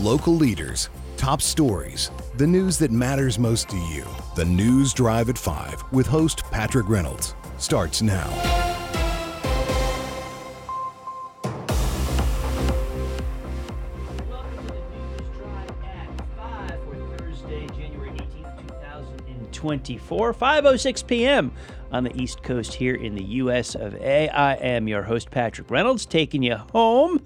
Local leaders, top stories, the news that matters most to you. The News Drive at 5 with host Patrick Reynolds starts now. Welcome to the News Drive at 5 for Thursday, January 18th, 2024, 5.06 p.m. on the East Coast here in the U.S. of A. I am your host, Patrick Reynolds, taking you home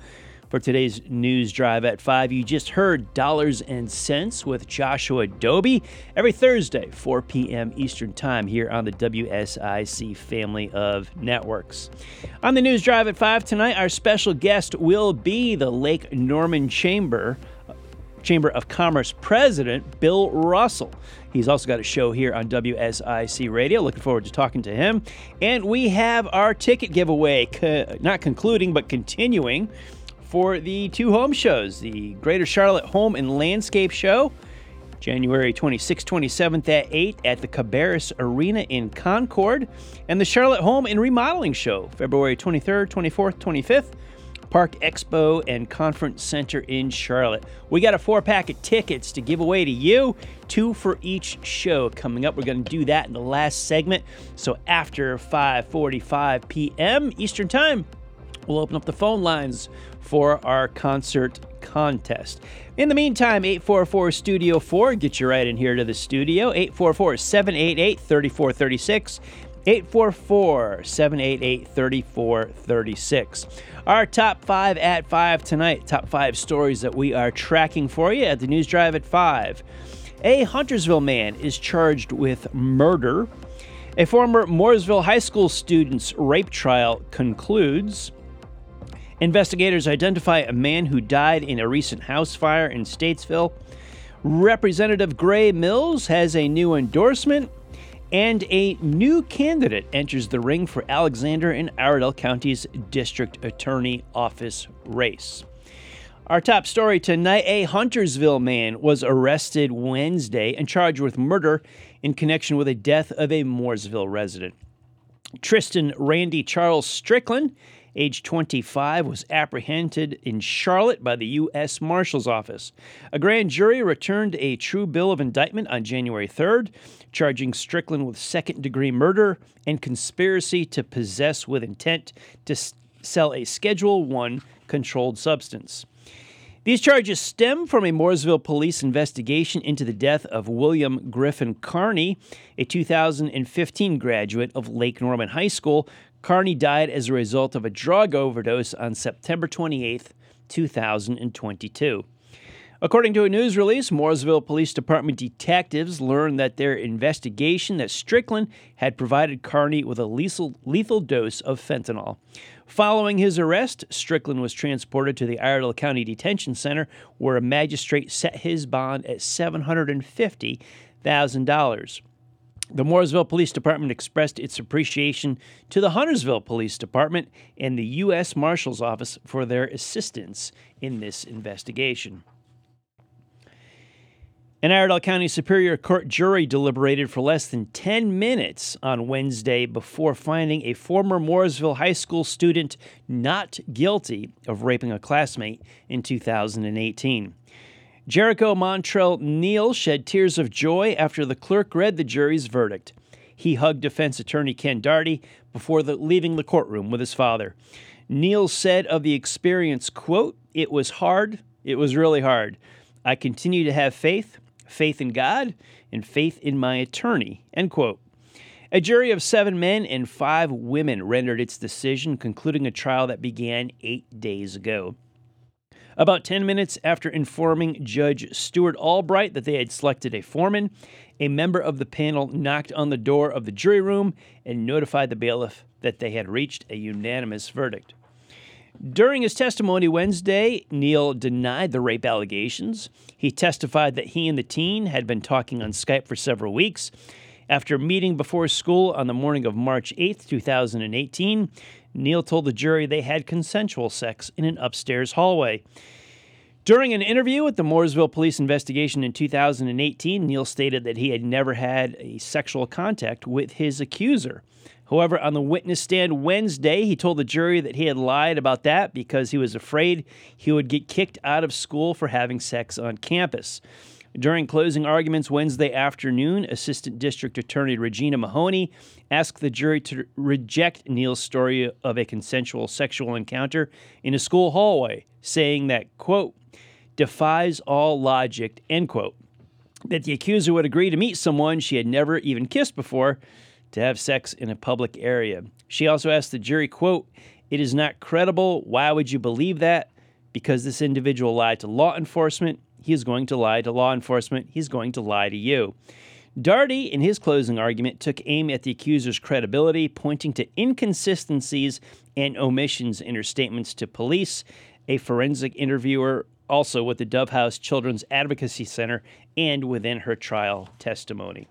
for today's News Drive at 5. You just heard Dollars and Cents with Joshua Doby every Thursday, 4 p.m. Eastern Time here on the WSIC family of networks. On the News Drive at 5 tonight, our special guest will be the Lake Norman Chamber Chamber of Commerce President Bill Russell. He's also got a show here on WSIC Radio. Looking forward to talking to him. And we have our ticket giveaway, co- not concluding, but continuing for the two home shows the Greater Charlotte Home and Landscape Show. January 26th, 27th at 8 at the Cabarrus Arena in Concord, and the Charlotte Home and Remodeling Show, February 23rd, 24th, 25th, Park Expo and Conference Center in Charlotte. We got a four pack of tickets to give away to you, two for each show coming up. We're going to do that in the last segment. So after 5:45 p.m. Eastern Time, we'll open up the phone lines for our concert contest. In the meantime, 844 Studio 4, get you right in here to the studio. 844 788 3436. 844 788 3436. Our top five at five tonight. Top five stories that we are tracking for you at the News Drive at five. A Huntersville man is charged with murder. A former Mooresville High School student's rape trial concludes. Investigators identify a man who died in a recent house fire in Statesville. Representative Grey Mills has a new endorsement. And a new candidate enters the ring for Alexander and Iredell County's District Attorney Office race. Our top story tonight a Huntersville man was arrested Wednesday and charged with murder in connection with the death of a Mooresville resident. Tristan Randy Charles Strickland, age 25, was apprehended in Charlotte by the U.S. Marshal's Office. A grand jury returned a true bill of indictment on January 3rd, charging Strickland with second degree murder and conspiracy to possess with intent to s- sell a Schedule 1 controlled substance. These charges stem from a Mooresville police investigation into the death of William Griffin Carney, a 2015 graduate of Lake Norman High School. Carney died as a result of a drug overdose on September 28, 2022. According to a news release, Mooresville Police Department detectives learned that their investigation that Strickland had provided Carney with a lethal, lethal dose of fentanyl. Following his arrest, Strickland was transported to the Iredell County Detention Center, where a magistrate set his bond at $750,000. The Mooresville Police Department expressed its appreciation to the Huntersville Police Department and the U.S. Marshal's Office for their assistance in this investigation. An Iredell County Superior Court jury deliberated for less than 10 minutes on Wednesday before finding a former Mooresville High School student not guilty of raping a classmate in 2018. Jericho Montrell Neal shed tears of joy after the clerk read the jury's verdict. He hugged defense attorney Ken Darty before the, leaving the courtroom with his father. Neal said of the experience, quote, "It was hard. It was really hard. I continue to have faith, faith in God, and faith in my attorney." End quote. A jury of seven men and five women rendered its decision, concluding a trial that began eight days ago. About 10 minutes after informing Judge Stuart Albright that they had selected a foreman, a member of the panel knocked on the door of the jury room and notified the bailiff that they had reached a unanimous verdict. During his testimony Wednesday, Neal denied the rape allegations. He testified that he and the teen had been talking on Skype for several weeks. After meeting before school on the morning of March 8, 2018, Neal told the jury they had consensual sex in an upstairs hallway. During an interview with the Mooresville police investigation in 2018, Neal stated that he had never had a sexual contact with his accuser. However, on the witness stand Wednesday, he told the jury that he had lied about that because he was afraid he would get kicked out of school for having sex on campus. During closing arguments Wednesday afternoon, Assistant District Attorney Regina Mahoney asked the jury to reject Neal's story of a consensual sexual encounter in a school hallway, saying that, quote, defies all logic, end quote. That the accuser would agree to meet someone she had never even kissed before to have sex in a public area. She also asked the jury, quote, it is not credible. Why would you believe that? Because this individual lied to law enforcement he is going to lie to law enforcement. He's going to lie to you. Darty, in his closing argument, took aim at the accuser's credibility, pointing to inconsistencies and omissions in her statements to police. A forensic interviewer, also with the Dove House Children's Advocacy Center, and within her trial testimony.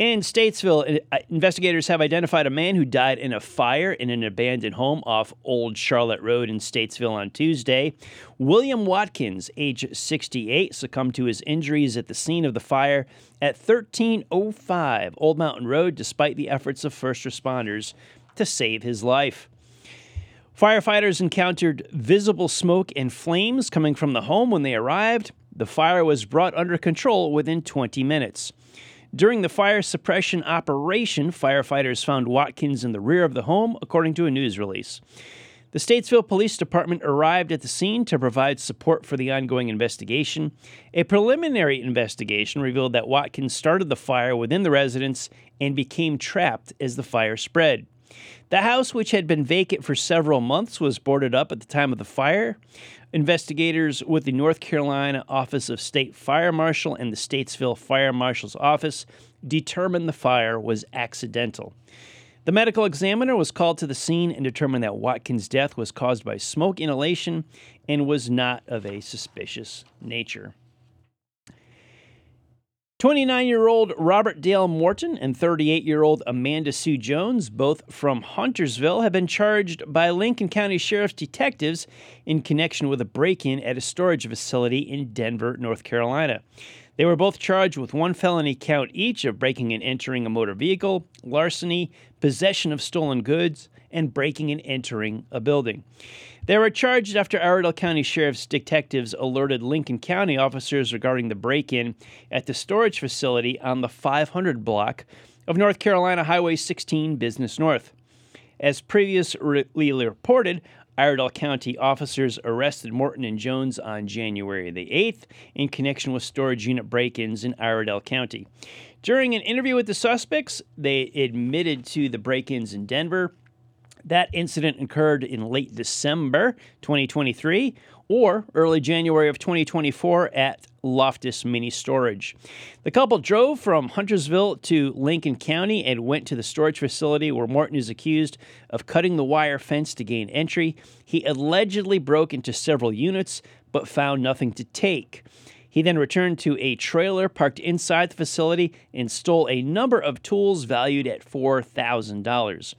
In Statesville, uh, investigators have identified a man who died in a fire in an abandoned home off Old Charlotte Road in Statesville on Tuesday. William Watkins, age 68, succumbed to his injuries at the scene of the fire at 1305 Old Mountain Road despite the efforts of first responders to save his life. Firefighters encountered visible smoke and flames coming from the home when they arrived. The fire was brought under control within 20 minutes. During the fire suppression operation, firefighters found Watkins in the rear of the home, according to a news release. The Statesville Police Department arrived at the scene to provide support for the ongoing investigation. A preliminary investigation revealed that Watkins started the fire within the residence and became trapped as the fire spread. The house, which had been vacant for several months, was boarded up at the time of the fire. Investigators with the North Carolina Office of State Fire Marshal and the Statesville Fire Marshal's Office determined the fire was accidental. The medical examiner was called to the scene and determined that Watkins' death was caused by smoke inhalation and was not of a suspicious nature. 29 year old Robert Dale Morton and 38 year old Amanda Sue Jones, both from Huntersville, have been charged by Lincoln County Sheriff's detectives in connection with a break in at a storage facility in Denver, North Carolina. They were both charged with one felony count each of breaking and entering a motor vehicle, larceny, possession of stolen goods, and breaking and entering a building. They were charged after Iredell County Sheriff's detectives alerted Lincoln County officers regarding the break in at the storage facility on the 500 block of North Carolina Highway 16 Business North. As previously reported, Iredell County officers arrested Morton and Jones on January the 8th in connection with storage unit break ins in Iredell County. During an interview with the suspects, they admitted to the break ins in Denver that incident occurred in late December 2023 or early January of 2024 at Loftus Mini Storage. The couple drove from Huntersville to Lincoln County and went to the storage facility where Morton is accused of cutting the wire fence to gain entry. He allegedly broke into several units but found nothing to take. He then returned to a trailer parked inside the facility and stole a number of tools valued at $4,000.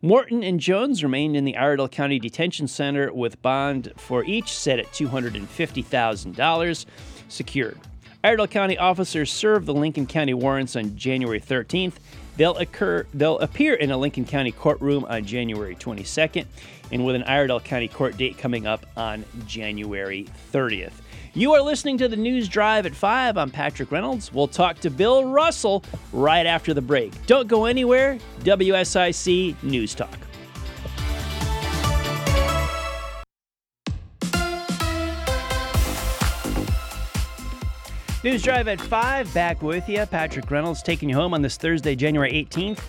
Morton and Jones remained in the Iredell County Detention Center with bond for each set at $250,000 secured. Iredell County officers served the Lincoln County warrants on January 13th. They'll, occur, they'll appear in a Lincoln County courtroom on January 22nd, and with an Iredell County court date coming up on January 30th. You are listening to the News Drive at 5. I'm Patrick Reynolds. We'll talk to Bill Russell right after the break. Don't go anywhere. WSIC News Talk. News Drive at 5, back with you. Patrick Reynolds taking you home on this Thursday, January 18th.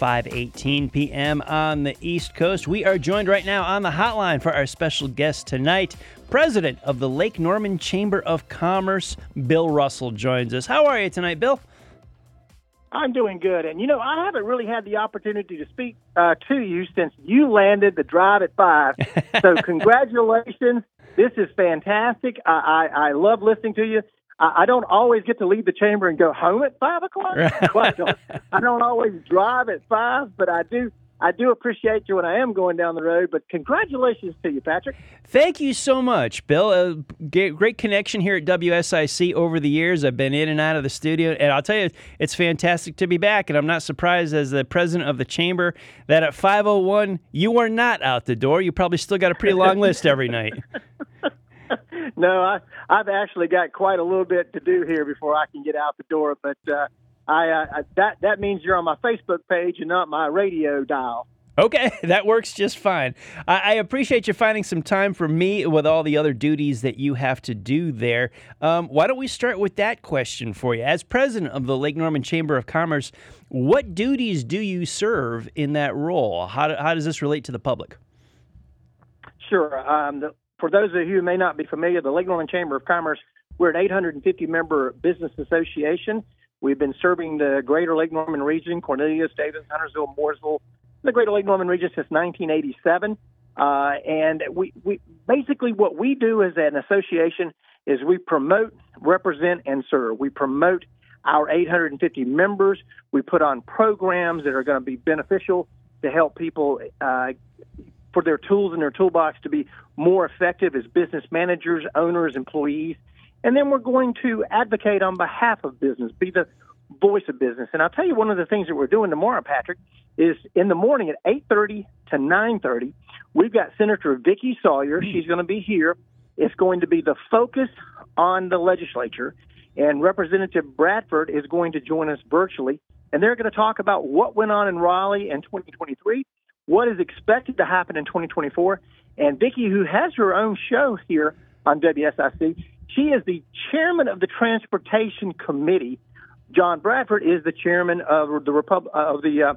5:18 p.m. on the East Coast. We are joined right now on the hotline for our special guest tonight. President of the Lake Norman Chamber of Commerce, Bill Russell joins us. How are you tonight, Bill? I'm doing good. And, you know, I haven't really had the opportunity to speak uh, to you since you landed the drive at five. so, congratulations. This is fantastic. I, I, I love listening to you. I, I don't always get to leave the chamber and go home at five o'clock. Right. I don't always drive at five, but I do I do appreciate you when I am going down the road, but congratulations to you, Patrick. Thank you so much, Bill. Uh, great connection here at WSIC over the years. I've been in and out of the studio, and I'll tell you, it's fantastic to be back. And I'm not surprised, as the president of the chamber, that at 5:01 you are not out the door. You probably still got a pretty long list every night. no, I, I've actually got quite a little bit to do here before I can get out the door, but. Uh, I, uh, that that means you're on my Facebook page and not my radio dial. Okay, that works just fine. I, I, appreciate you finding some time for me with all the other duties that you have to do there. Um, why don't we start with that question for you? As president of the Lake Norman Chamber of Commerce, what duties do you serve in that role? How, how does this relate to the public? Sure. Um, the, for those of you who may not be familiar, the Lake Norman Chamber of Commerce, we're an 850 member business association. We've been serving the greater Lake Norman region, Cornelius, Davidson, Huntersville, Mooresville, the greater Lake Norman region since 1987. Uh, and we, we basically what we do as an association is we promote, represent, and serve. We promote our 850 members. We put on programs that are going to be beneficial to help people uh, for their tools in their toolbox to be more effective as business managers, owners, employees, and then we're going to advocate on behalf of business, be the voice of business. And I'll tell you one of the things that we're doing tomorrow, Patrick, is in the morning at 8:30 to 9:30, we've got Senator Vickie Sawyer. Mm. She's going to be here. It's going to be the focus on the legislature, and Representative Bradford is going to join us virtually, and they're going to talk about what went on in Raleigh in 2023, what is expected to happen in 2024, and Vickie, who has her own show here on WSIC, she is the chairman of the Transportation Committee. John Bradford is the chairman of the Repub- of the uh,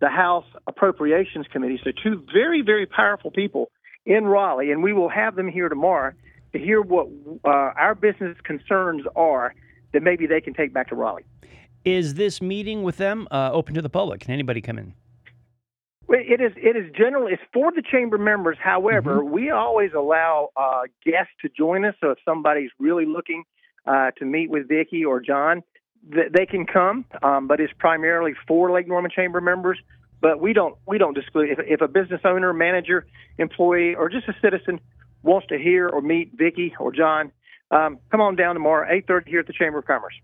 the House Appropriations Committee. So two very very powerful people in Raleigh, and we will have them here tomorrow to hear what uh, our business concerns are that maybe they can take back to Raleigh. Is this meeting with them uh, open to the public? Can anybody come in? It is. It is generally it's for the chamber members. However, mm-hmm. we always allow uh, guests to join us. So if somebody's really looking uh, to meet with Vickie or John, th- they can come. Um, but it's primarily for Lake Norman Chamber members. But we don't we don't disclude if, if a business owner, manager, employee, or just a citizen wants to hear or meet Vickie or John. Um, come on down tomorrow, eight thirty here at the Chamber of Commerce.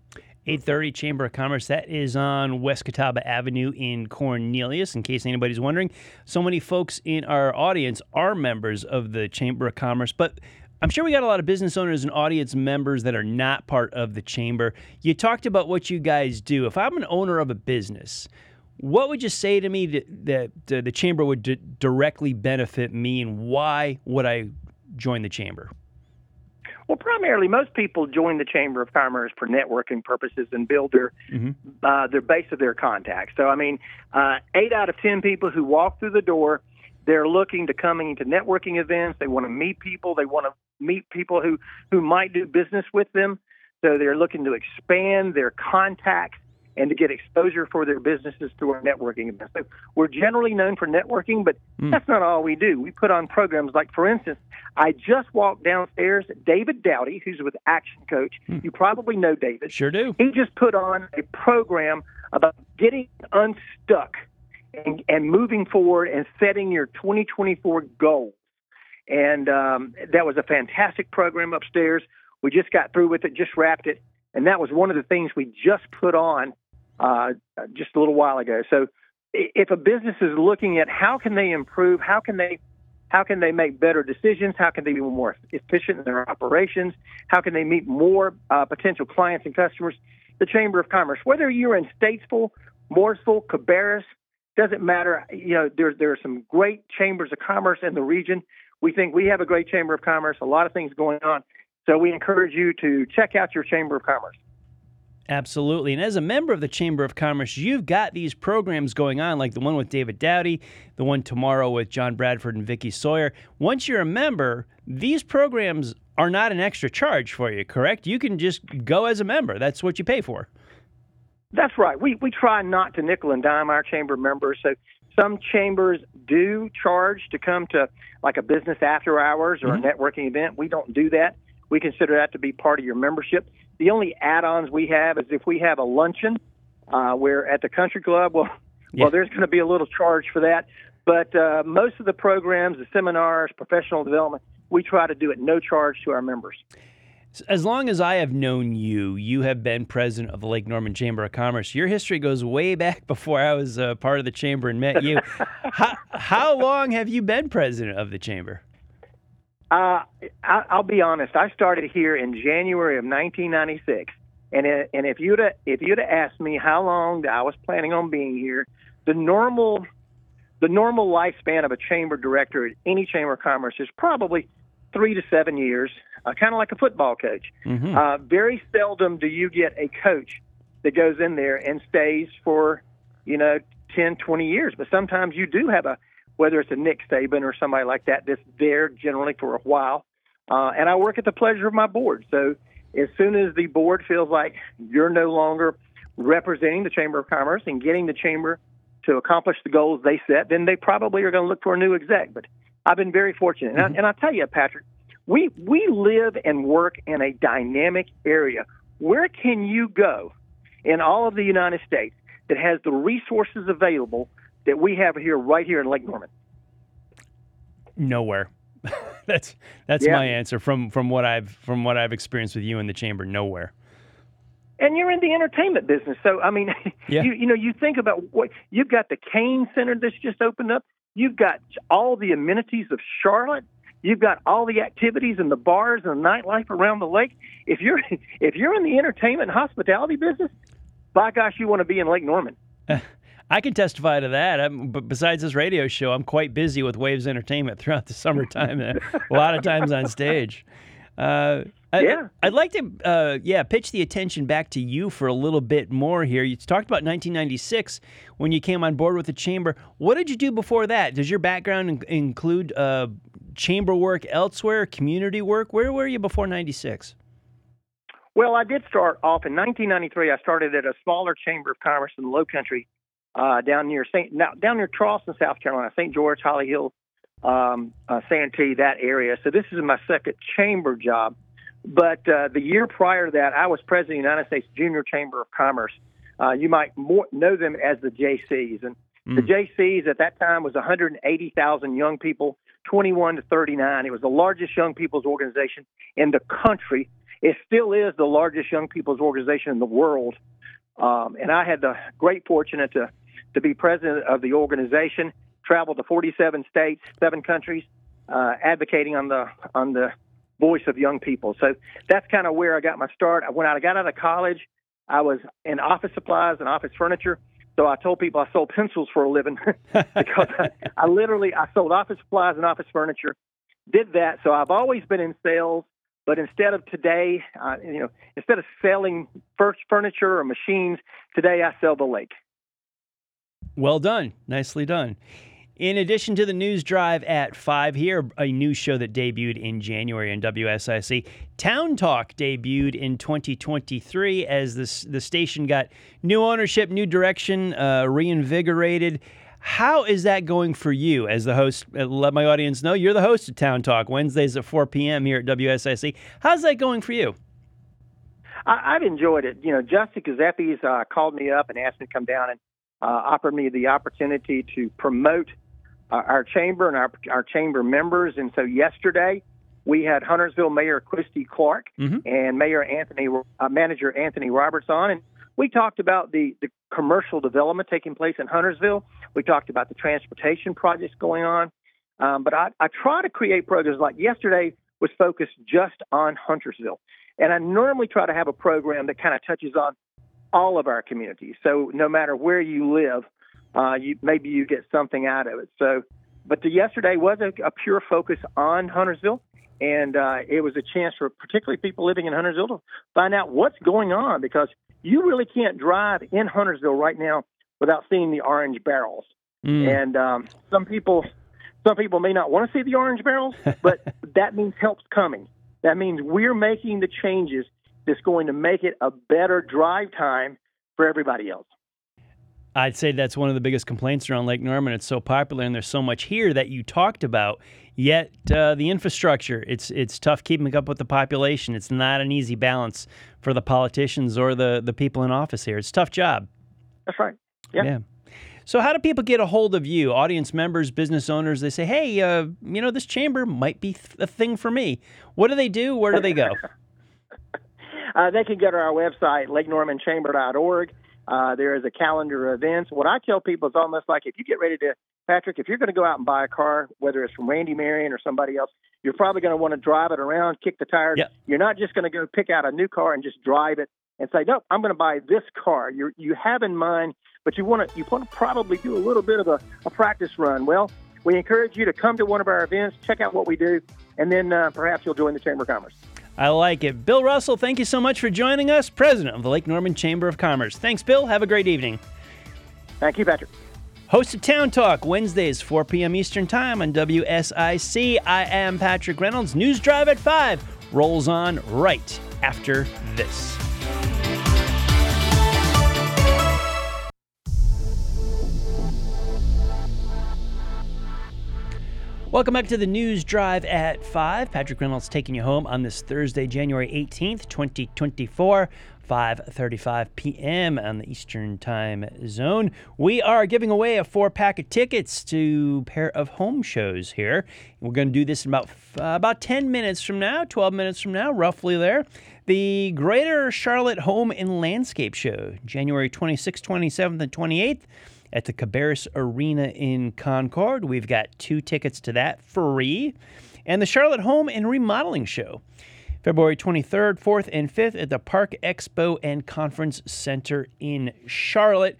830 Chamber of Commerce. That is on West Catawba Avenue in Cornelius, in case anybody's wondering. So many folks in our audience are members of the Chamber of Commerce, but I'm sure we got a lot of business owners and audience members that are not part of the chamber. You talked about what you guys do. If I'm an owner of a business, what would you say to me that, that the chamber would d- directly benefit me, and why would I join the chamber? Well, primarily, most people join the Chamber of Commerce for networking purposes and build their mm-hmm. uh, their base of their contacts. So, I mean, uh, eight out of ten people who walk through the door, they're looking to coming into networking events. They want to meet people. They want to meet people who who might do business with them. So they're looking to expand their contacts and to get exposure for their businesses through our networking events. So we're generally known for networking, but mm. that's not all we do. We put on programs like, for instance, I just walked downstairs. David Dowdy, who's with Action Coach, mm. you probably know David. Sure do. He just put on a program about getting unstuck and, and moving forward and setting your 2024 goals. And um, that was a fantastic program upstairs. We just got through with it, just wrapped it. And that was one of the things we just put on uh, just a little while ago. So if a business is looking at how can they improve, how can they how can they make better decisions? How can they be more efficient in their operations? How can they meet more uh, potential clients and customers? The Chamber of Commerce, whether you're in Statesville, Mooresville, Cabarrus, doesn't matter. You know, there there are some great chambers of commerce in the region. We think we have a great Chamber of Commerce. A lot of things going on. So we encourage you to check out your Chamber of Commerce. Absolutely. And as a member of the Chamber of Commerce, you've got these programs going on, like the one with David Dowdy, the one tomorrow with John Bradford and Vickie Sawyer. Once you're a member, these programs are not an extra charge for you, correct? You can just go as a member. That's what you pay for. That's right. We we try not to nickel and dime our chamber members. So some chambers do charge to come to like a business after hours or mm-hmm. a networking event. We don't do that. We consider that to be part of your membership. The only add-ons we have is if we have a luncheon uh, where at the country club, well, Yeah. Well, there's going to be a little charge for that. But uh, most of the programs, the seminars, professional development, we try to do at no charge to our members. As long as I have known you, you have been president of the Lake Norman Chamber of Commerce. Your history goes way back before I was uh, part of the chamber and met you. how, how long have you been president of the chamber? Uh, I, I'll be honest. I started here in January of 1996, and it, and if you'd have, if you'd have asked me how long I was planning on being here, the normal the normal lifespan of a chamber director at any chamber of commerce is probably three to seven years, uh, kind of like a football coach. Mhm. Uh, very seldom do you get a coach that goes in there and stays for, you know, 10, 20 years. But sometimes you do have a, whether it's a Nick Saban or somebody like that, that's there generally for a while. Uh, and I work at the pleasure of my board. So as soon as the board feels like you're no longer representing the Chamber of Commerce and getting the chamber to accomplish the goals they set, then they probably are going to look for a new exec. But I've been very fortunate. And, I, and I tell you, Patrick, we we live and work in a dynamic area. Where can you go in all of the United States that has the resources available that we have here right here in Lake Norman? Nowhere. that's that's Yeah. my answer from from what I've from what I've experienced with you in the chamber. Nowhere. and you're in the entertainment business. So I mean, Yeah. you you know, you think about what you've got the Kane Center that's just opened up. You've got all the amenities of Charlotte. You've got all the activities and the bars and the nightlife around the lake. If you're if you're in the entertainment and hospitality business, by gosh, you want to be in Lake Norman. I can testify to that. I'm, but besides this radio show, I'm quite busy with Waves Entertainment throughout the summertime. and a lot of times on stage. Uh, I, Yeah. I'd like to, uh, yeah, pitch the attention back to you for a little bit more here. You talked about 1996 when you came on board with the chamber. What did you do before that? Does your background in- include uh, chamber work elsewhere, community work? Where were you before 96? Well, I did start off in 1993. I started at a smaller chamber of commerce in the Low Country, uh, down near Saint now, down near Charleston, South Carolina, St. George, Holly Hill, um, uh, Santee, that area. So this is my second chamber job. But uh, the year prior to that, I was president of the United States Junior Chamber of Commerce. Uh, you might more know them as the Jaycees, and the Jaycees at that time was 180,000 young people, 21 to 39. It was the largest young people's organization in the country. It still is the largest young people's organization in the world. Um, and I had the great fortunate to to be president of the organization. Traveled to 47 states, seven countries, uh, advocating on the on the voice of young people. So that's kind of where I got my start. When I got out of college, I was in office supplies and office furniture. So I told people I sold pencils for a living because I, I literally I sold office supplies and office furniture. Did that. So I've always been in sales, but instead of today, uh, you know, instead of selling first furniture or machines, today I sell the lake. Well done. Nicely done. In addition to the news drive at 5 here, a new show that debuted in January on WSIC, Town Talk debuted in 2023 as this, the station got new ownership, new direction, uh, reinvigorated. How is that going for you as the host? Uh, Let my audience know you're the host of Town Talk Wednesdays at 4 p.m. here at WSIC. How's that going for you? I, I've enjoyed it. You know, Jessica Zeppies uh, called me up and asked me to come down and uh, offered me the opportunity to promote uh, our chamber and our our chamber members. And so yesterday we had Huntersville Mayor Christy Clark Mhm. and Mayor Anthony uh, Manager Anthony Roberts on, and we talked about the the commercial development taking place in Huntersville. We talked about the transportation projects going on. Um, but I, I try to create programs like yesterday was focused just on Huntersville. And I normally try to have a program that kind of touches on all of our communities. So no matter where you live, uh, you, maybe you get something out of it. So, but the yesterday was a, a pure focus on Huntersville, and uh, it was a chance for particularly people living in Huntersville to find out what's going on because you really can't drive in Huntersville right now without seeing the orange barrels. Mm. And um, some people, some people may not want to see the orange barrels, but that means help's coming. That means we're making the changes that's going to make it a better drive time for everybody else. I'd say that's one of the biggest complaints around Lake Norman. It's so popular, and there's so much here that you talked about. Yet uh, the infrastructure, it's it's tough keeping up with the population. It's not an easy balance for the politicians or the the people in office here. It's a tough job. That's right. Yeah. yeah. So, how do people get a hold of you, audience members, business owners? They say, hey, uh, you know, this chamber might be th- a thing for me. What do they do? Where do they go? uh, they can go to our website, lakenormanchamber.org. Uh, there is a calendar of events. What I tell people is almost like if you get ready to, Patrick, if you're going to go out and buy a car, whether it's from Randy Marion or somebody else, you're probably going to want to drive it around, kick the tires. Yep. You're not just going to go pick out a new car and just drive it and say, "Nope, I'm going to buy this car." You you have in mind, but you want to you want to probably do a little bit of a, a practice run. Well, we encourage you to come to one of our events, check out what we do, and then uh, perhaps you'll join the Chamber of Commerce. I like it. Bill Russell, thank you so much for joining us, President of the Lake Norman Chamber of Commerce. Thanks, Bill. Have a great evening. Thank you, Patrick. Host of Town Talk, Wednesdays, 4 p.m. Eastern Time on WSIC. I am Patrick Reynolds. News Drive at 5 rolls on right after this. Welcome back to the News Drive at 5. Patrick Reynolds taking you home on this Thursday, January 18th, 2024. 5:35 p.m. on the Eastern Time Zone. We are giving away a four-pack of tickets to a pair of home shows here. We're going to do this in about uh, about 10 minutes from now, 12 minutes from now, roughly there. The Greater Charlotte Home and Landscape Show, January 26th, 27th, and 28th at the Cabarrus Arena in Concord. We've got two tickets to that free. And the Charlotte Home and Remodeling Show, February 23rd, 4th, and 5th at the Park Expo and Conference Center in Charlotte.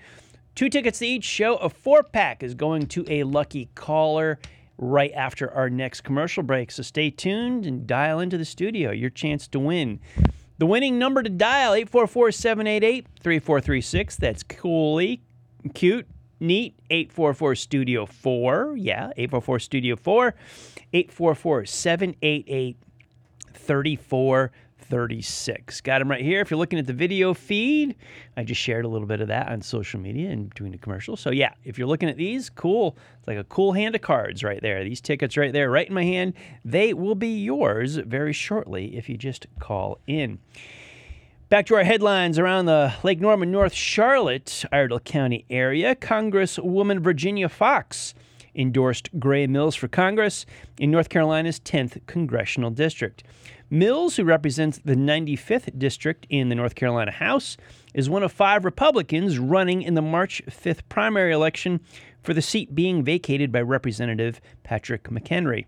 Two tickets to each show. A four pack is going to a lucky caller right after our next commercial break. So stay tuned and dial into the studio. Your chance to win. The winning number to dial 844 788 3436. That's coolly cute neat 844 studio 4 yeah 844 studio 4 844 788 3436 got them right here. If you're looking at the video feed i just shared a little bit of that on social media in between the commercials so yeah if you're looking at these cool. It's like a cool hand of cards right there. These tickets right there right in my hand. They will be yours very shortly if you just call in Back to our headlines around the Lake Norman, North Charlotte, Iredell County area. Congresswoman Virginia Foxx endorsed Grey Mills for Congress in North Carolina's 10th congressional district. Mills, who represents the 95th district in the North Carolina House, is one of five Republicans running in the March 5th primary election for the seat being vacated by Representative Patrick McHenry.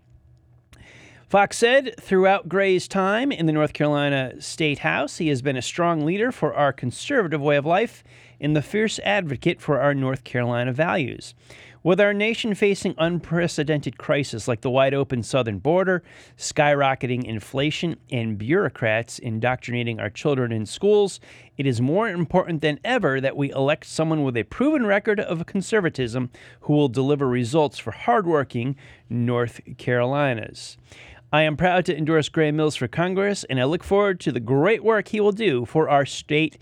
Foxx said throughout Grey's time in the North Carolina State House, he has been a strong leader for our conservative way of life and the fierce advocate for our North Carolina values. With our nation facing unprecedented crises like the wide open southern border, skyrocketing inflation, and bureaucrats indoctrinating our children in schools, it is more important than ever that we elect someone with a proven record of conservatism who will deliver results for hardworking North Carolinas. I am proud to endorse Grey Mills for Congress, and I look forward to the great work he will do for our state.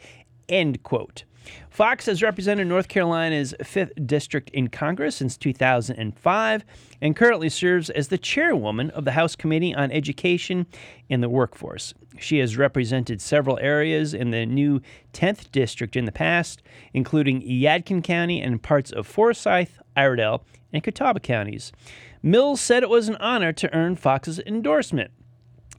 End quote. Foxx has represented North Carolina's 5th District in Congress since 2005 and currently serves as the chairwoman of the House Committee on Education and the Workforce. She has represented several areas in the new 10th District in the past, including Yadkin County and parts of Forsyth, Iredell, and Catawba counties. Mills said it was an honor to earn Foxx's endorsement.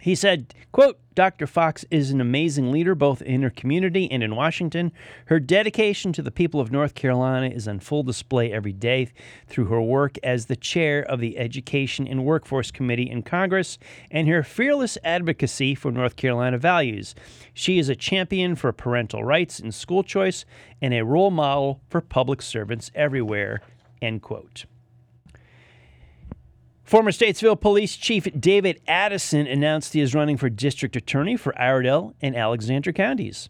He said, quote, Dr. Foxx is an amazing leader both in her community and in Washington. Her dedication to the people of North Carolina is on full display every day through her work as the chair of the Education and Workforce Committee in Congress and her fearless advocacy for North Carolina values. She is a champion for parental rights and school choice and a role model for public servants everywhere, end quote. Former Statesville Police Chief David Addison announced he is running for district attorney for Iredell and Alexander counties.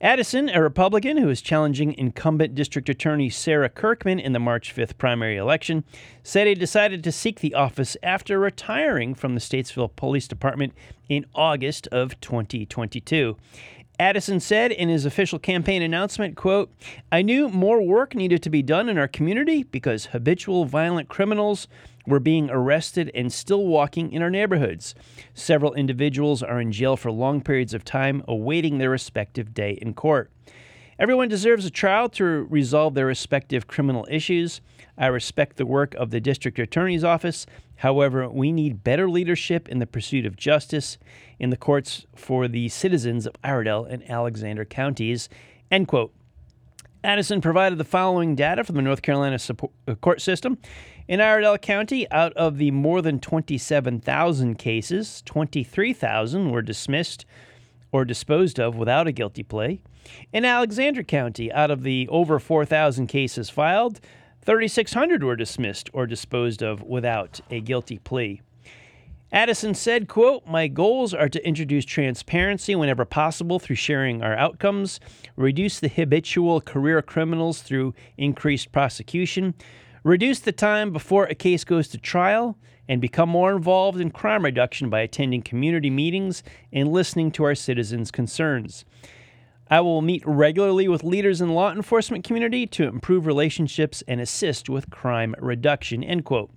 Addison, a Republican who is challenging incumbent District Attorney Sarah Kirkman in the March 5th primary election, said he decided to seek the office after retiring from the Statesville Police Department in August of 2022. Addison said in his official campaign announcement, quote, I knew more work needed to be done in our community because habitual violent criminals were being arrested and still walking in our neighborhoods. Several individuals are in jail for long periods of time awaiting their respective day in court. Everyone deserves a trial to resolve their respective criminal issues. I respect the work of the district attorney's office. However, we need better leadership in the pursuit of justice in the courts for the citizens of Iredell and Alexander counties. End quote. Addison provided the following data from the North Carolina support, uh, court system. In Iredell County, out of the more than 27,000 cases, 23,000 were dismissed or disposed of without a guilty plea. In Alexander County, out of the over 4,000 cases filed, 3,600 were dismissed or disposed of without a guilty plea. Addison said, quote, My goals are to introduce transparency whenever possible through sharing our outcomes, reduce the habitual career criminals through increased prosecution, reduce the time before a case goes to trial, and become more involved in crime reduction by attending community meetings and listening to our citizens' concerns. I will meet regularly with leaders in law enforcement community to improve relationships and assist with crime reduction. End quote.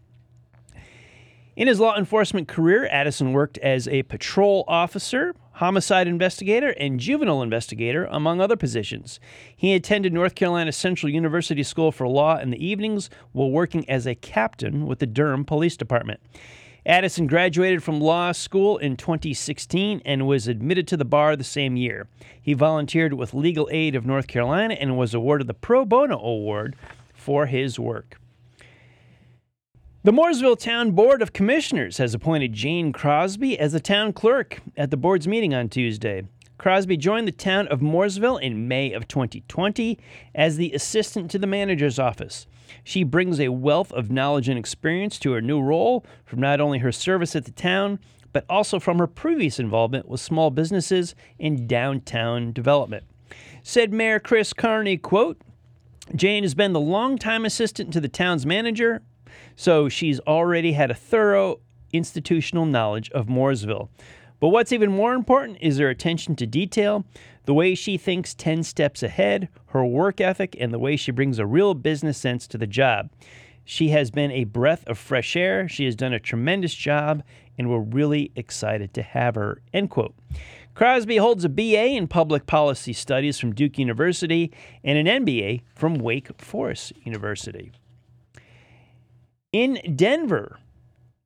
In his law enforcement career, Addison worked as a patrol officer, homicide investigator, and juvenile investigator, among other positions. He attended North Carolina Central University School for Law in the evenings while working as a captain with the Durham Police Department. Addison graduated from law school in 2016 and was admitted to the bar the same year. He volunteered with Legal Aid of North Carolina and was awarded the Pro Bono Award for his work. The Mooresville Town Board of Commissioners has appointed Jane Crosby as the town clerk at the board's meeting on Tuesday. Crosby joined the town of Mooresville in May of 2020 as the assistant to the manager's office. She brings a wealth of knowledge and experience to her new role from not only her service at the town, but also from her previous involvement with small businesses in downtown development. Said Mayor Chris Carney, quote, Jane has been the longtime assistant to the town's manager, so she's already had a thorough institutional knowledge of Mooresville. But what's even more important is her attention to detail, the way she thinks 10 steps ahead, her work ethic, and the way she brings a real business sense to the job. She has been a breath of fresh air. She has done a tremendous job, and we're really excited to have her. End quote. Crosby holds a BA in Public Policy Studies from Duke University and an MBA from Wake Forest University. In Denver,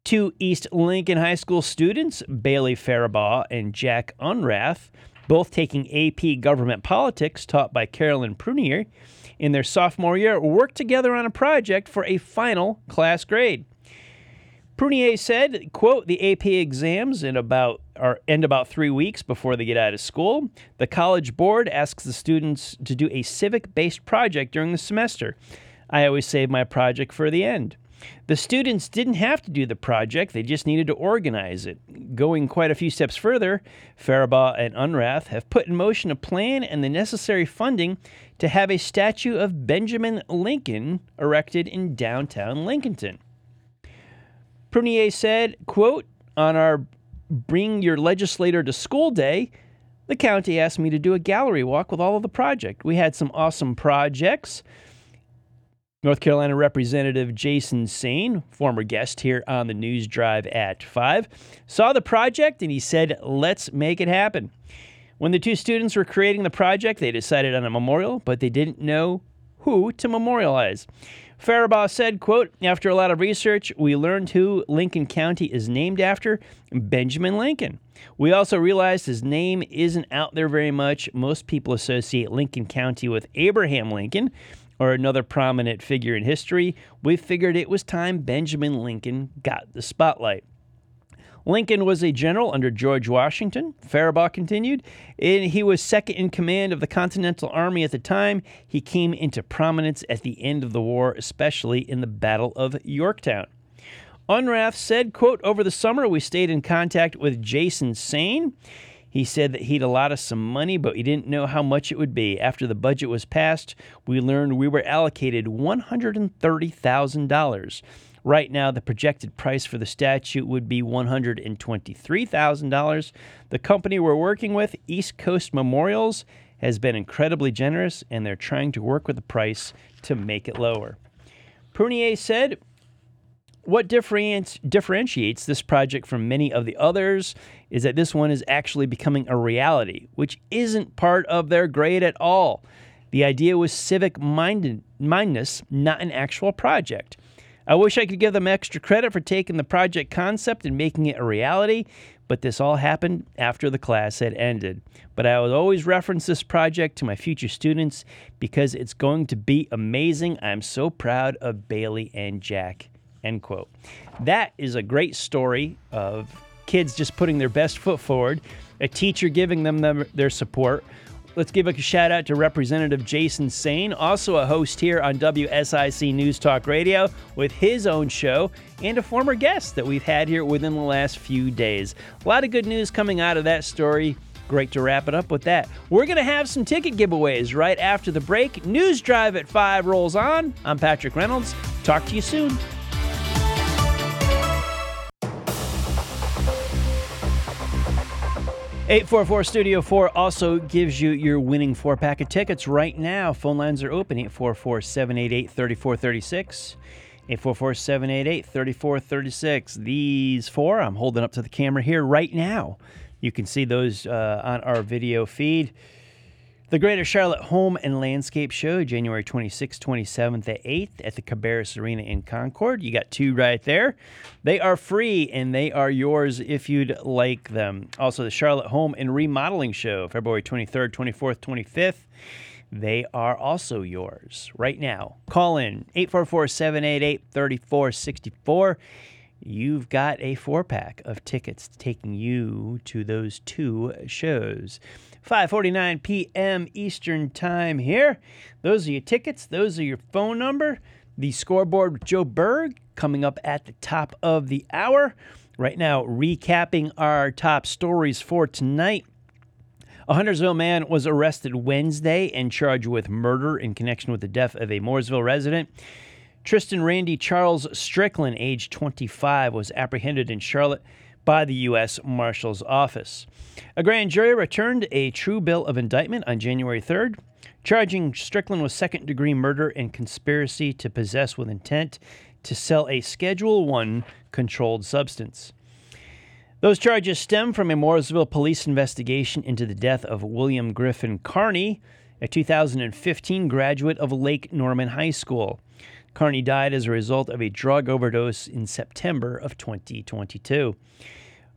Two East Lincoln High School students, Bailey Faribaugh and Jack Unrath, both taking AP Government Politics taught by Carolyn Prunier in their sophomore year, worked together on a project for a final class grade. Prunier said, quote, the AP exams in about are end about three weeks before they get out of school. The college board asks the students to do a civic-based project during the semester. I always save my project for the end. The students didn't have to do the project, they just needed to organize it. Going quite a few steps further, Faribaugh and Unrath have put in motion a plan and the necessary funding to have a statue of Benjamin Lincoln erected in downtown Lincolnton. Prunier said, quote, on our Bring Your Legislator to School Day, the county asked me to do a gallery walk with all of the project. We had some awesome projects. North Carolina Representative Jason Saine, former guest here on the News Drive at 5, saw the project and he said, Let's make it happen. When the two students were creating the project, they decided on a memorial, but they didn't know who to memorialize. Faribaugh said, quote, After a lot of research, we learned who Lincoln County is named after Benjamin Lincoln. We also realized his name isn't out there very much. Most people associate Lincoln County with Abraham Lincoln, or another prominent figure in history, we figured it was time Benjamin Lincoln got the spotlight. Lincoln was a general under George Washington, Faribaugh continued, and he was second in command of the Continental Army at the time. He came into prominence at the end of the war, especially in the Battle of Yorktown. Unrath said, quote, Over the summer, we stayed in contact with Jason Saine. He said that he'd allot us some money, but he didn't know how much it would be. After the budget was passed, we learned we were allocated $130,000. Right now, the projected price for the statue would be $123,000. The company we're working with, East Coast Memorials, has been incredibly generous, and they're trying to work with the price to make it lower. Prunier said, what differentiates this project from many of the others is that this one is actually becoming a reality, which isn't part of their grade at all. The idea was civic mindedness, not an actual project. I wish I could give them extra credit for taking the project concept and making it a reality, but this all happened after the class had ended. But I will always reference this project to my future students because it's going to be amazing. I'm so proud of Bailey and Jack. End quote. That is a great story of kids just putting their best foot forward, a teacher giving them their support. Let's give a shout out to Representative Jason Saine, also a host here on WSIC News Talk Radio with his own show, and a former guest that we've had here within the last few days. A lot of good news coming out of that story. Great to wrap it up with that. We're going to have some ticket giveaways right after the break. News Drive at 5 rolls on. I'm Patrick Reynolds. Talk to you soon. 844 Studio 4 also gives you your winning four pack of tickets right now. Phone lines are open 844 788 3436. 844 788 3436. These four I'm holding up to the camera here right now. You can see those uh, on our video feed. The Greater Charlotte Home and Landscape Show, January 26th, 27th, and 8th at the Cabarrus Arena in Concord. You got two right there. They are free and they are yours if you'd like them. Also, the Charlotte Home and Remodeling Show, February 23rd, 24th, 25th. They are also yours right now. Call in 844 788 3464 you've got a four pack of tickets taking you to those two shows. 5:49 p.m. Eastern Time here. Those are your tickets, those are your phone number. The scoreboard with Joe Berg coming up at the top of the hour. Right now, recapping our top stories for tonight. A Huntersville man was arrested Wednesday and charged with murder in connection with the death of a Mooresville resident. Tristan Randy Charles Strickland, age 25, was apprehended in Charlotte by the U.S. Marshal's Office. A grand jury returned a true bill of indictment on January 3rd, charging Strickland with second degree murder and conspiracy to possess with intent to sell a Schedule 1 controlled substance. Those charges stem from a Mooresville police investigation into the death of William Griffin Carney, a 2015 graduate of Lake Norman High School. Carney died as a result of a drug overdose in September of 2022.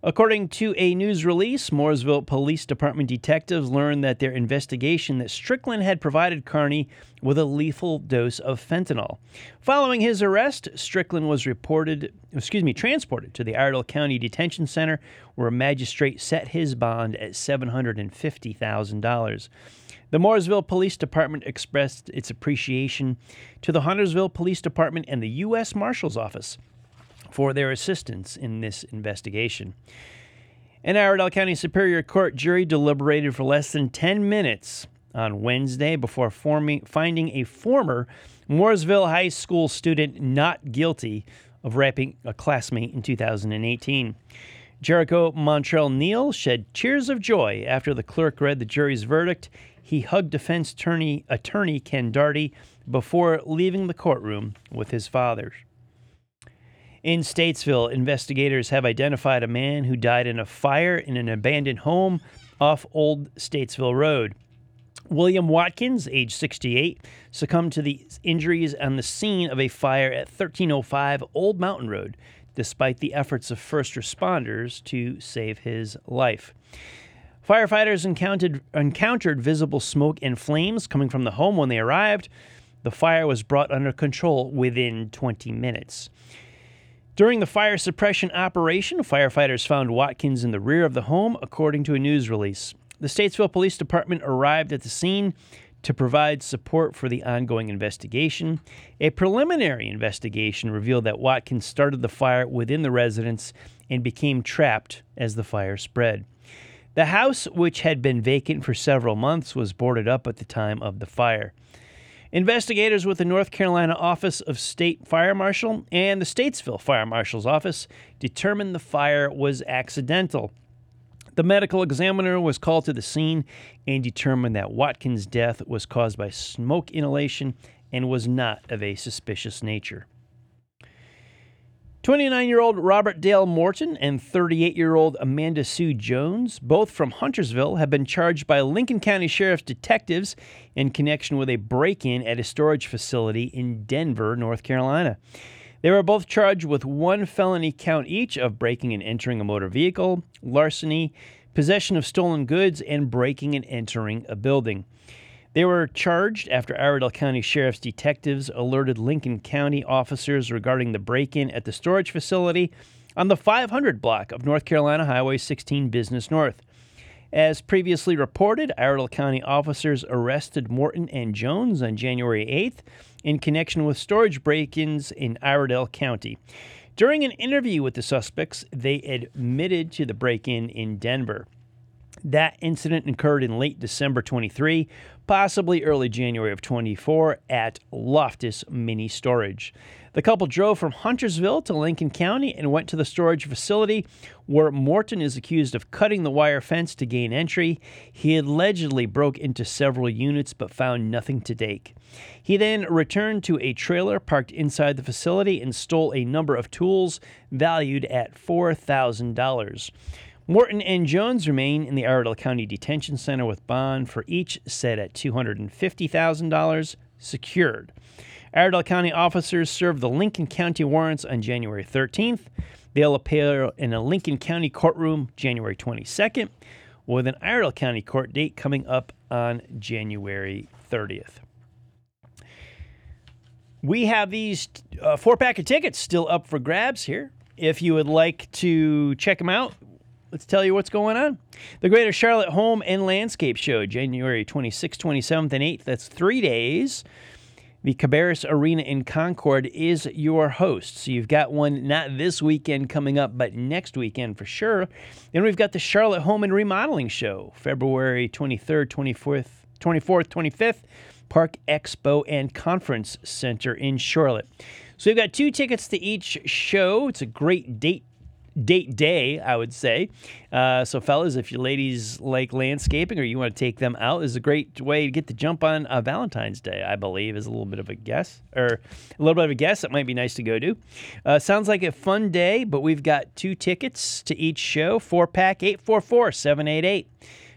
According to a news release, Mooresville Police Department detectives learned that their investigation that Strickland had provided Carney with a lethal dose of fentanyl. Following his arrest, Strickland was reported, excuse me, transported to the Iredell County Detention Center where a magistrate set his bond at $750,000. The Mooresville Police Department expressed its appreciation to the Huntersville Police Department and the U.S. Marshal's Office for their assistance in this investigation. An Iredell County Superior Court jury deliberated for less than 10 minutes on Wednesday before forming, finding a former Mooresville High School student not guilty of raping a classmate in 2018. Jericho Montrell Neal shed tears of joy after the clerk read the jury's verdict. He hugged defense attorney, attorney Ken Darty before leaving the courtroom with his father. In Statesville, investigators have identified a man who died in a fire in an abandoned home off Old Statesville Road. William Watkins, age 68, succumbed to the injuries on the scene of a fire at 1305 Old Mountain Road, despite the efforts of first responders to save his life. Firefighters encountered, encountered visible smoke and flames coming from the home when they arrived. The fire was brought under control within 20 minutes. During the fire suppression operation, firefighters found Watkins in the rear of the home, according to a news release. The Statesville Police Department arrived at the scene to provide support for the ongoing investigation. A preliminary investigation revealed that Watkins started the fire within the residence and became trapped as the fire spread. The house, which had been vacant for several months, was boarded up at the time of the fire. Investigators with the North Carolina Office of State Fire Marshal and the Statesville Fire Marshal's Office determined the fire was accidental. The medical examiner was called to the scene and determined that Watkins' death was caused by smoke inhalation and was not of a suspicious nature. 29 year old Robert Dale Morton and 38 year old Amanda Sue Jones, both from Huntersville, have been charged by Lincoln County Sheriff's detectives in connection with a break in at a storage facility in Denver, North Carolina. They were both charged with one felony count each of breaking and entering a motor vehicle, larceny, possession of stolen goods, and breaking and entering a building. They were charged after Iredell County Sheriff's detectives alerted Lincoln County officers regarding the break in at the storage facility on the 500 block of North Carolina Highway 16 Business North. As previously reported, Iredell County officers arrested Morton and Jones on January 8th in connection with storage break ins in Iredell County. During an interview with the suspects, they admitted to the break in in Denver. That incident occurred in late December 23, possibly early January of 24, at Loftus Mini Storage. The couple drove from Huntersville to Lincoln County and went to the storage facility where Morton is accused of cutting the wire fence to gain entry. He allegedly broke into several units but found nothing to take. He then returned to a trailer parked inside the facility and stole a number of tools valued at $4,000. Morton and Jones remain in the Iredell County Detention Center with bond for each set at $250,000 secured. Iredell County officers served the Lincoln County warrants on January 13th. They'll appear in a Lincoln County courtroom January 22nd, with an Iredell County court date coming up on January 30th. We have these uh, four pack of tickets still up for grabs here. If you would like to check them out, let's tell you what's going on. The Greater Charlotte Home and Landscape Show, January 26th, 27th, and 8th. That's three days. The Cabarrus Arena in Concord is your host. So you've got one not this weekend coming up, but next weekend for sure. Then we've got the Charlotte Home and Remodeling Show, February 23rd, 24th, 24th, 25th, Park Expo and Conference Center in Charlotte. So we've got two tickets to each show. It's a great date date day, I would say. Uh, so, fellas, if your ladies like landscaping or you want to take them out, this is a great way to get the jump on uh, Valentine's Day, I believe, is a little bit of a guess, or a little bit of a guess. That might be nice to go to. Uh, sounds like a fun day, but we've got two tickets to each show, four pack, 844 788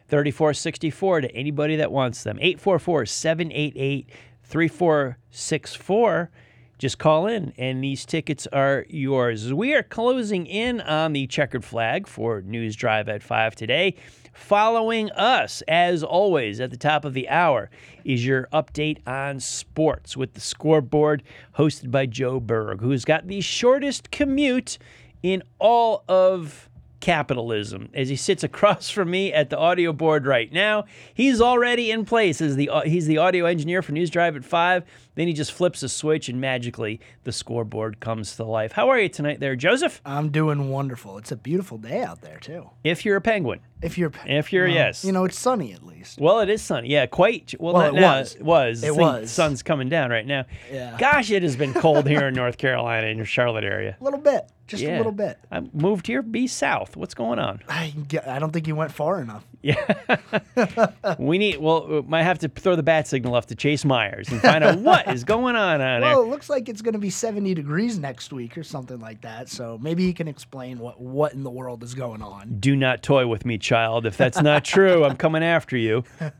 3464 to anybody that wants them. 844 788 3464 just call in and these tickets are yours. We are closing in on the checkered flag for News Drive at 5 today. Following us, as always, at the top of the hour is your update on sports with the scoreboard hosted by Joe Berg, who's got the shortest commute in all of capitalism as he sits across from me at the audio board right now. He's already in place as the he's the audio engineer for News Drive at 5. Then he just flips a switch and magically the scoreboard comes to life. How are you tonight there, Joseph? I'm doing wonderful. It's a beautiful day out there too. If you're a penguin. If you're if you're well, yes. You know, it's sunny at least. Well, it is sunny. Yeah, quite. Well, Well, it now. was. It was. It The was. Sun's coming down right now. Yeah. Gosh, it has been cold here in North Carolina in your Charlotte area. A little bit. Just Yeah. a little bit. I moved here, be south. What's going on? I, I don't think you went far enough. Yeah. we need. Well, we might have to throw the bat signal off to Chase Myers and find out what is going on out there. Well, it looks like it's going to be 70 degrees next week or something like that. So maybe he can explain what, what in the world is going on. Do not toy with me, child. If that's not true, I'm coming after you.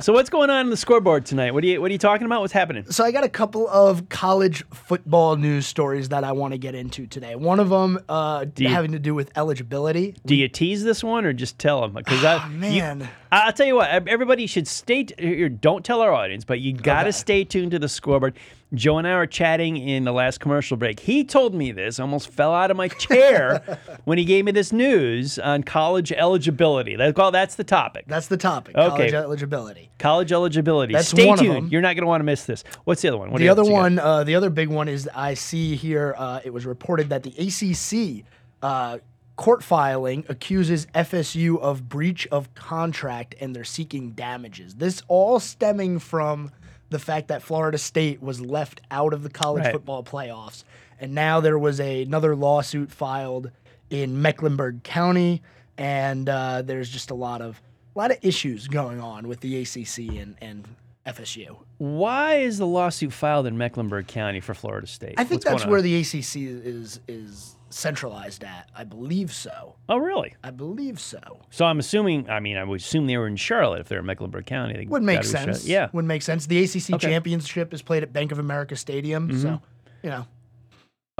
So what's going on in the scoreboard tonight? What are you What are you talking about? What's happening? So I got a couple of college football news stories that I want to get into today. One of them uh, you- having to do with eligibility. Do you tease this one or just tell them? Because Oh, man. I- I'll tell you what. Everybody should stay. T- don't tell our audience, but you got to Okay. stay tuned to the scoreboard. Joe and I were chatting in the last commercial break. He told me this. Almost fell out of my chair when he gave me this news on college eligibility. That's well, that's the topic. That's the topic. Okay. College eligibility. College eligibility. That's Stay one of tuned. them. You're not going to want to miss this. What's the other one? What The other what's you got? one, uh, the other big one is I see here. Uh, it was reported that the ACC uh, court filing accuses FSU of breach of contract, and they're seeking damages. This all stemming from the fact that Florida State was left out of the college Right. football playoffs, and now there was a, another lawsuit filed in Mecklenburg County, and uh, there's just a lot of a lot of issues going on with the ACC and and FSU. Why is the lawsuit filed in Mecklenburg County for Florida State? I think What's that's where the ACC is is centralized at. I believe so. Oh, really? I believe so. So I'm assuming. I mean, I would assume they were in Charlotte if they're in Mecklenburg County. They Would make gotta be Charlotte. sense. Yeah. Would make sense. The ACC Okay. Mm-hmm. championship is played at Bank of America Stadium. So, you know,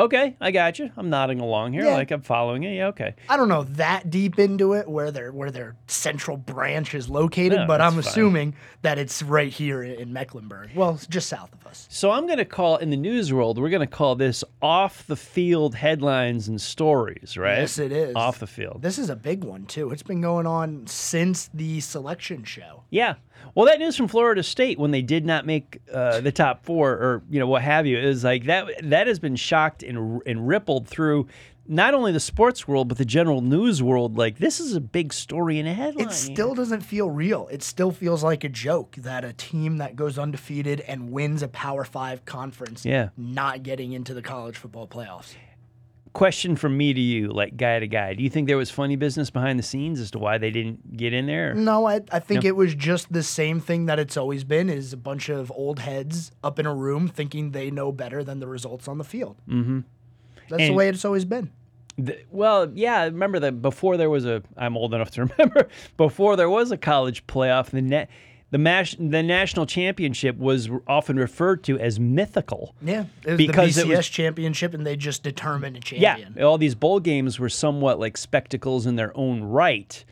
Okay, I got you. I'm nodding along here, Yeah. like I'm following it. Yeah. Okay. I don't know that deep into it where their where their central branch is located, No, but I'm fine. assuming that it's right here in in Mecklenburg. Well, it's just south of us. So I'm going to call in the news world. We're going to call this off the field headlines and stories, right? Yes, it is. Off the field. This is a big one too. It's been going on since the selection show. Yeah. Well, that news from Florida State when they did not make uh, the top four, or you know what have you, is like that. That has been shocked and and rippled through not only the sports world but the general news world. Like this is a big story in a headline. It still doesn't feel real. It still feels like a joke that a team that goes undefeated and wins a Power Five conference, Yeah. not getting into the college football playoffs. Question from me to you, like guy to guy. Do you think there was funny business behind the scenes as to why they didn't get in there? No, I, I think it was just the same thing that it's always been: is a bunch of old heads up in a room thinking they know better than the results on the field. Mm-hmm. That's the way it's always been. The- well, yeah, remember that before there was a. I'm old enough to remember before there was a college playoff. The net, the mash, the national championship was often referred to as mythical. Yeah, it was Because the it BCS was- championship, and they just determined a champion. Yeah, all these bowl games were somewhat like spectacles in their own right,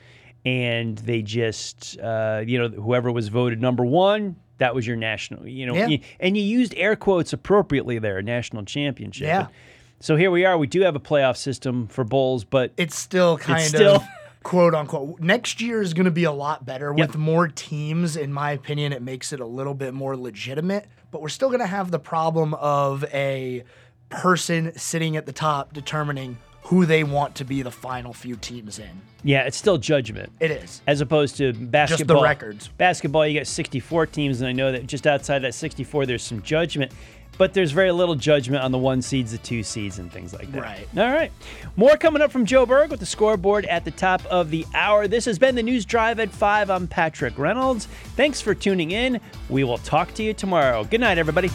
and they just, uh, you know, whoever was voted number one, that was your national. You know, Yeah. and you used air quotes appropriately there, national championship. Yeah. So here we are. We do have a playoff system for bowls, but It's still kind still- of quote unquote. Next year is going to be a lot better Yep. with more teams. In my opinion, it makes it a little bit more legitimate. But we're still going to have the problem of a person sitting at the top determining who they want to be the final few teams in. yeah, it's still judgment. It is. as opposed to basketball. Just the records. Basketball, you got 64 teams, and I know that just outside that 64, there's some judgment, but there's very little judgment on the one seeds, the two seeds, and things like that. Right. All right. More coming up from Joe Berg with the scoreboard at the top of the hour. This has been the News Drive at 5. I'm Patrick Reynolds. Thanks for tuning in. We will talk to you tomorrow. Good night, everybody.